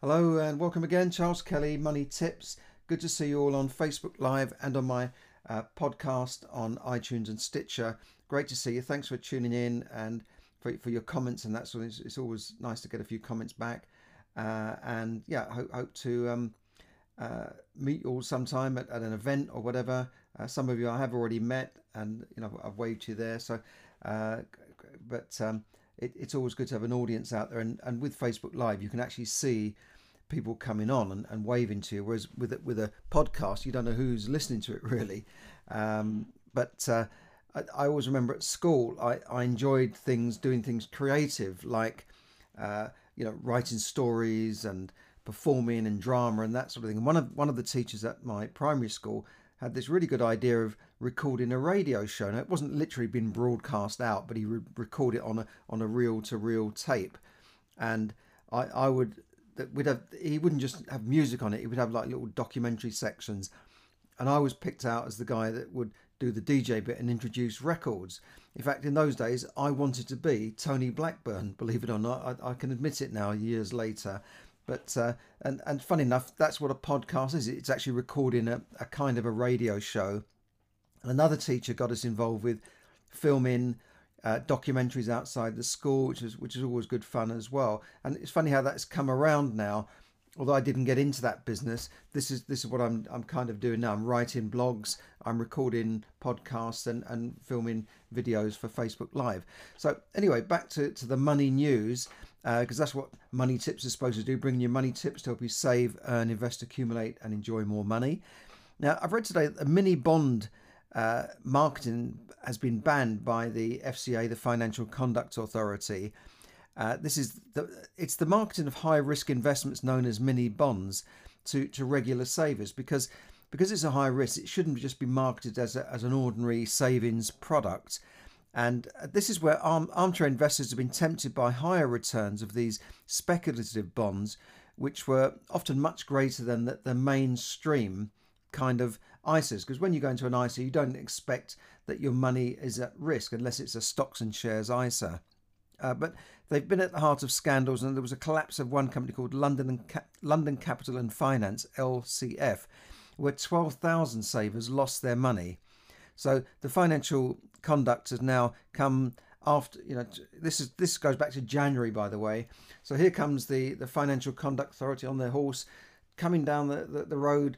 Hello and welcome again, Charles Kelly, Money Tips. Good to see you all on Facebook Live and on my uh, podcast on iTunes and Stitcher. Great to see you. Thanks for tuning in and for, for your comments and that sort of. It's, it's always nice to get a few comments back. Uh, and yeah, hope, hope to um, uh, meet you all sometime at, at an event or whatever. Uh, some of you I have already met, and you know I've waved you there. So, uh, but um, it, it's always good to have an audience out there. And, and with Facebook Live, you can actually see people coming on and, and waving to you. Whereas with a, with a podcast, you don't know who's listening to it really. Um, but uh, I, I, always remember at school, I, I enjoyed things, doing things creative, like uh, you know, writing stories and performing and drama and that sort of thing. And one of one of the teachers at my primary school had this really good idea of recording a radio show. Now it wasn't literally being broadcast out, but he would record it on a on a reel to reel tape, and I I would that we'd have he wouldn't just have music on it; he would have like little documentary sections, and I was picked out as the guy that would do the DJ bit and introduce records. In fact, in those days, I wanted to be Tony Blackburn. Believe it or not, I, I can admit it now, years later. But uh, and and funny enough, that's what a podcast is. It's actually recording a, a kind of a radio show. And another teacher got us involved with filming uh, documentaries outside the school, which is which is always good fun as well. And it's funny how that's come around now. Although I didn't get into that business, this is this is what I'm I'm kind of doing now. I'm writing blogs, I'm recording podcasts, and and filming videos for Facebook Live. So anyway, back to to the money news because uh, that's what money tips are supposed to do bring you money tips to help you save earn invest accumulate and enjoy more money. Now i've read today that a mini bond uh, marketing has been banned by the fca the financial conduct authority. Uh, this is the it's the marketing of high risk investments known as mini bonds to to regular savers because because it's a high risk it shouldn't just be marketed as, a, as an ordinary savings product and this is where arm, armchair investors have been tempted by higher returns of these speculative bonds, which were often much greater than the, the mainstream kind of ISAs. Because when you go into an ISA, you don't expect that your money is at risk unless it's a stocks and shares ISA. Uh, but they've been at the heart of scandals, and there was a collapse of one company called London and London Capital and Finance (LCF), where 12,000 savers lost their money. So the financial conduct has now come after you know this is this goes back to January by the way. So here comes the the Financial Conduct Authority on their horse coming down the, the, the road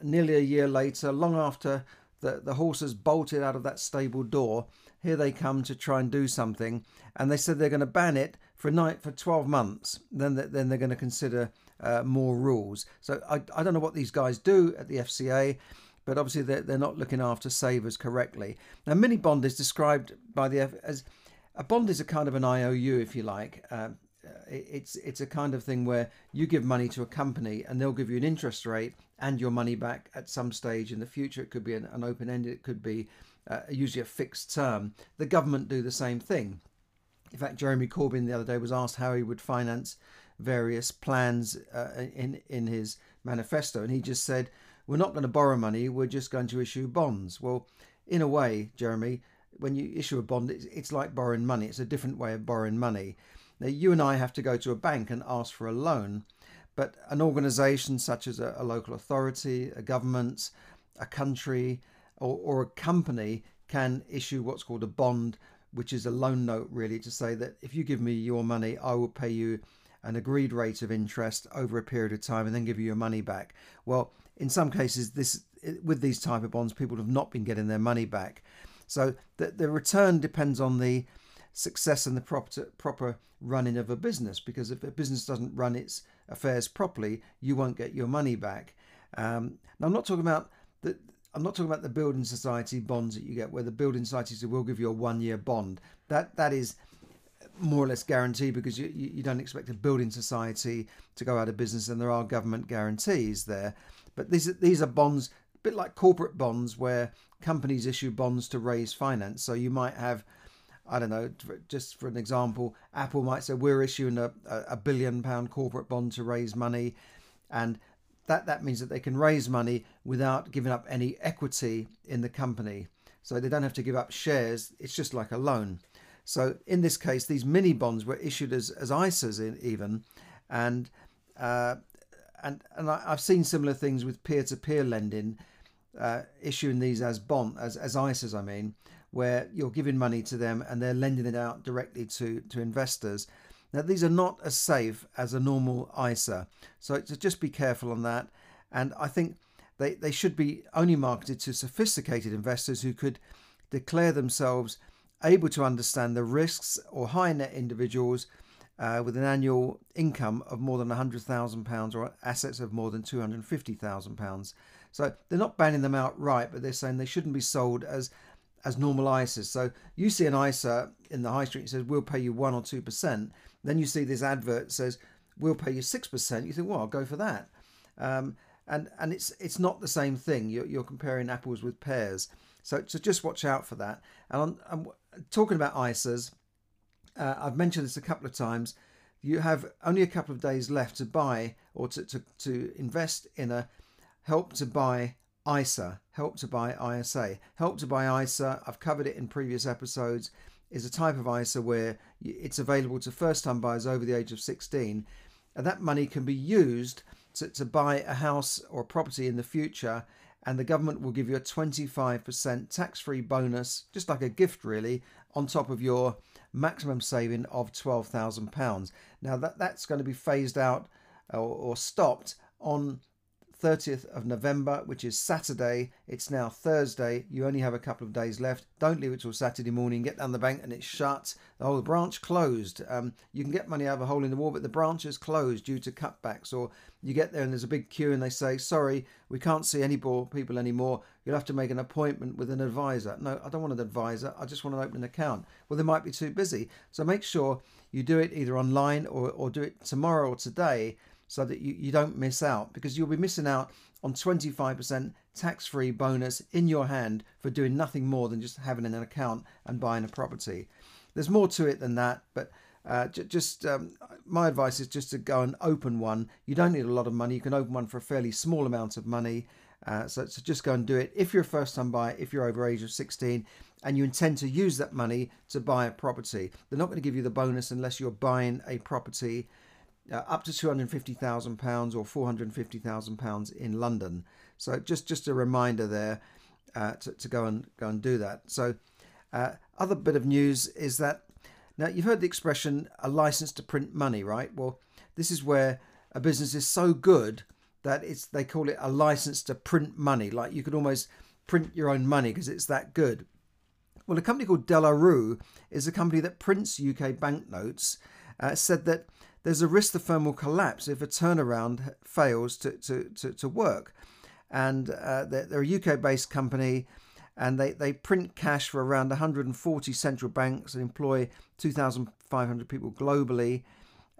nearly a year later, long after the, the horse has bolted out of that stable door. Here they come to try and do something, and they said they're going to ban it for a night for 12 months. Then then they're going to consider uh, more rules. So I, I don't know what these guys do at the FCA but obviously they're, they're not looking after savers correctly. Now, mini bond is described by the as a bond is a kind of an IOU, if you like. Uh, it's it's a kind of thing where you give money to a company and they'll give you an interest rate and your money back at some stage in the future. It could be an, an open ended, it could be uh, usually a fixed term. The government do the same thing. In fact, Jeremy Corbyn the other day was asked how he would finance various plans uh, in in his manifesto, and he just said we're not going to borrow money, we're just going to issue bonds. Well, in a way, Jeremy, when you issue a bond, it's, like borrowing money. It's a different way of borrowing money. Now, you and I have to go to a bank and ask for a loan, but an organisation such as a, a, local authority, a government, a country, or, or a company can issue what's called a bond, which is a loan note, really, to say that if you give me your money, I will pay you an agreed rate of interest over a period of time and then give you your money back. Well, in some cases, this with these type of bonds, people have not been getting their money back. So the, the return depends on the success and the proper proper running of a business. Because if a business doesn't run its affairs properly, you won't get your money back. Um, now, I'm not talking about the. I'm not talking about the building society bonds that you get, where the building society will give you a one-year bond. That that is more or less guaranteed because you, you don't expect a building society to go out of business, and there are government guarantees there. But these these are bonds, a bit like corporate bonds, where companies issue bonds to raise finance. So you might have, I don't know, just for an example, Apple might say we're issuing a, a billion pound corporate bond to raise money, and that that means that they can raise money without giving up any equity in the company. So they don't have to give up shares. It's just like a loan. So in this case, these mini bonds were issued as as ISAs in, even, and uh, and and I, have seen similar things with peer-to-peer lending, uh, issuing these as bond as as ISAs. I mean, where you're giving money to them and they're lending it out directly to to investors. Now these are not as safe as a normal ISA, so just be careful on that. And I think they they should be only marketed to sophisticated investors who could declare themselves able to understand the risks or high net individuals uh, with an annual income of more than £100,000 or assets of more than £250,000. So they're not banning them outright, but they're saying they shouldn't be sold as as normal ISAs. So you see an ISA in the high street, it says we'll pay you one or two percent. Then you see this advert says we'll pay you six percent. You think, well, I'll go for that. Um, and and it's it's not the same thing. You're, you're comparing apples with pears. So so just watch out for that. And I'm talking about ISAs. Uh, I've mentioned this a couple of times. You have only a couple of days left to buy or to, to, to invest in a help to buy ISA, help to buy ISA. Help to buy ISA, I've covered it in previous episodes, is a type of ISA where it's available to first time buyers over the age of 16. And that money can be used to, to buy a house or property in the future and the government will give you a 25% tax free bonus, just like a gift really, on top of your maximum saving of £12,000. Now, that, that's going to be phased out or, or stopped on 30th of November, which is Saturday. It's now Thursday. You only have a couple of days left. Don't leave it till Saturday morning. Get down the bank and it's shut. The whole branch closed. Um, you can get money out of a hole in the wall, but the branch is closed due to cutbacks. Or you get there and there's a big queue and they say, sorry, we can't see any more people anymore. You'll have to make an appointment with an advisor. No, I don't want an advisor. I just want to open an account. Well, they might be too busy. So make sure you do it either online or, or do it tomorrow or today so that you, you don't miss out because you'll be missing out on 25% tax free bonus in your hand for doing nothing more than just having an account and buying a property. There's more to it than that, but uh, j- just um, my advice is just to go and open one. You don't need a lot of money. You can open one for a fairly small amount of money. Uh, so, so just go and do it. If you're a first time buyer, if you're over age of 16, and you intend to use that money to buy a property, they're not going to give you the bonus unless you're buying a property uh, up to £250,000 or £450,000 in London. So just just a reminder there uh, to, to go and go and do that. So uh, other bit of news is that now you've heard the expression a license to print money, right? Well, this is where a business is so good that it's they call it a license to print money. Like you could almost print your own money because it's that good. Well, a company called De La Rue is a company that prints UK banknotes. Uh, said that there's a risk the firm will collapse if a turnaround fails to, to, to, to work. And uh, they're, they're, a UK based company and they, they print cash for around 140 central banks and employ 2,500 people globally.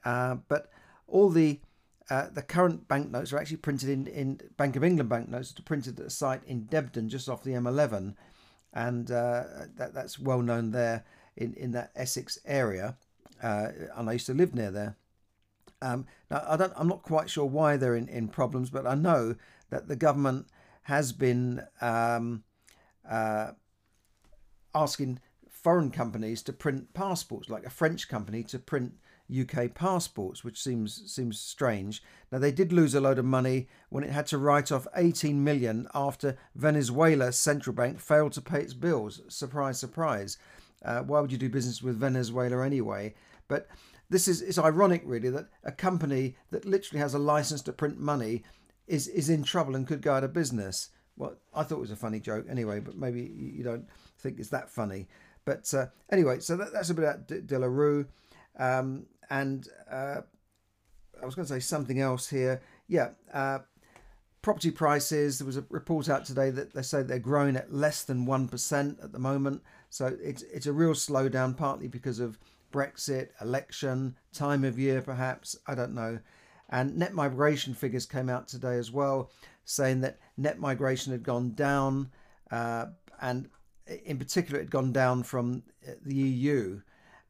Uh, but all the uh, the current banknotes are actually printed in, in Bank of England banknotes, printed at a site in Debden, just off the M11, and uh, that, that's well known there in, in that Essex area. Uh, and I used to live near there. Um, now, I don't, I'm not quite sure why they're in, in problems, but I know that the government has been um, uh, asking foreign companies to print passports, like a French company to print UK passports, which seems seems strange. Now they did lose a load of money when it had to write off 18 million after Venezuela's central bank failed to pay its bills. Surprise, surprise. Uh, why would you do business with Venezuela anyway? But this is it's ironic really that a company that literally has a license to print money is is in trouble and could go out of business. Well, I thought it was a funny joke anyway, but maybe you don't think it's that funny. But uh, anyway, so that, that's a bit about De, De La Rue. Um, and uh, I was going to say something else here. Yeah, uh, property prices. There was a report out today that they say they're growing at less than 1% at the moment. So it's, it's a real slowdown, partly because of Brexit, election, time of year perhaps, I don't know. And net migration figures came out today as well, saying that net migration had gone down, uh, and in particular, it had gone down from uh, the EU.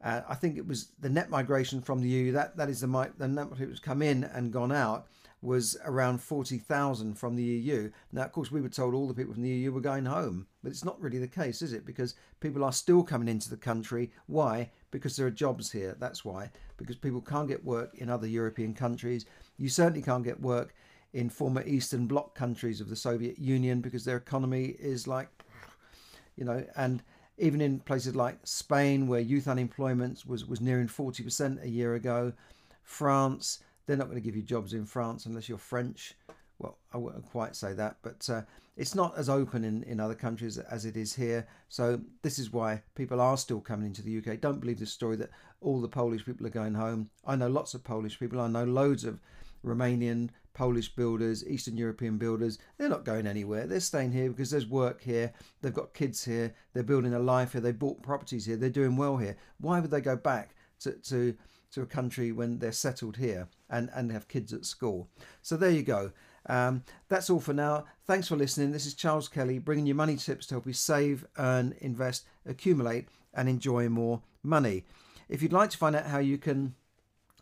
Uh, I think it was the net migration from the EU. That that is the the of people who's come in and gone out was around 40,000 from the EU. Now, of course, we were told all the people from the EU were going home, but it's not really the case, is it? Because people are still coming into the country. Why? Because there are jobs here. That's why. Because people can't get work in other European countries. You certainly can't get work in former Eastern Bloc countries of the Soviet Union because their economy is like, you know, and even in places like Spain, where youth unemployment was, was nearing 40% a year ago, France, they're not going to give you jobs in France unless you're French. Well, I wouldn't quite say that, but uh, it's not as open in, in other countries as it is here. So, this is why people are still coming into the UK. Don't believe the story that all the Polish people are going home. I know lots of Polish people, I know loads of Romanian, Polish builders, Eastern European builders, they're not going anywhere. They're staying here because there's work here. They've got kids here. They're building a life here. They bought properties here. They're doing well here. Why would they go back to, to, to a country when they're settled here and, and have kids at school? So there you go. Um, that's all for now. Thanks for listening. This is Charles Kelly bringing you money tips to help you save, earn, invest, accumulate, and enjoy more money. If you'd like to find out how you can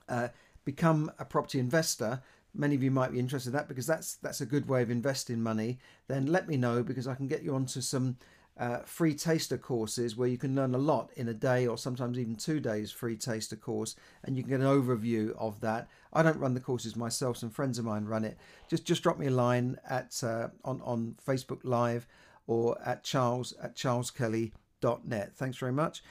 uh, become a property investor, many of you might be interested in that because that's that's a good way of investing money. Then let me know because I can get you onto some uh, free taster courses where you can learn a lot in a day or sometimes even two days free taster course and you can get an overview of that. I don't run the courses myself some friends of mine run it. Just just drop me a line at uh, on on facebook live or at charles at charleskelly.net thanks very much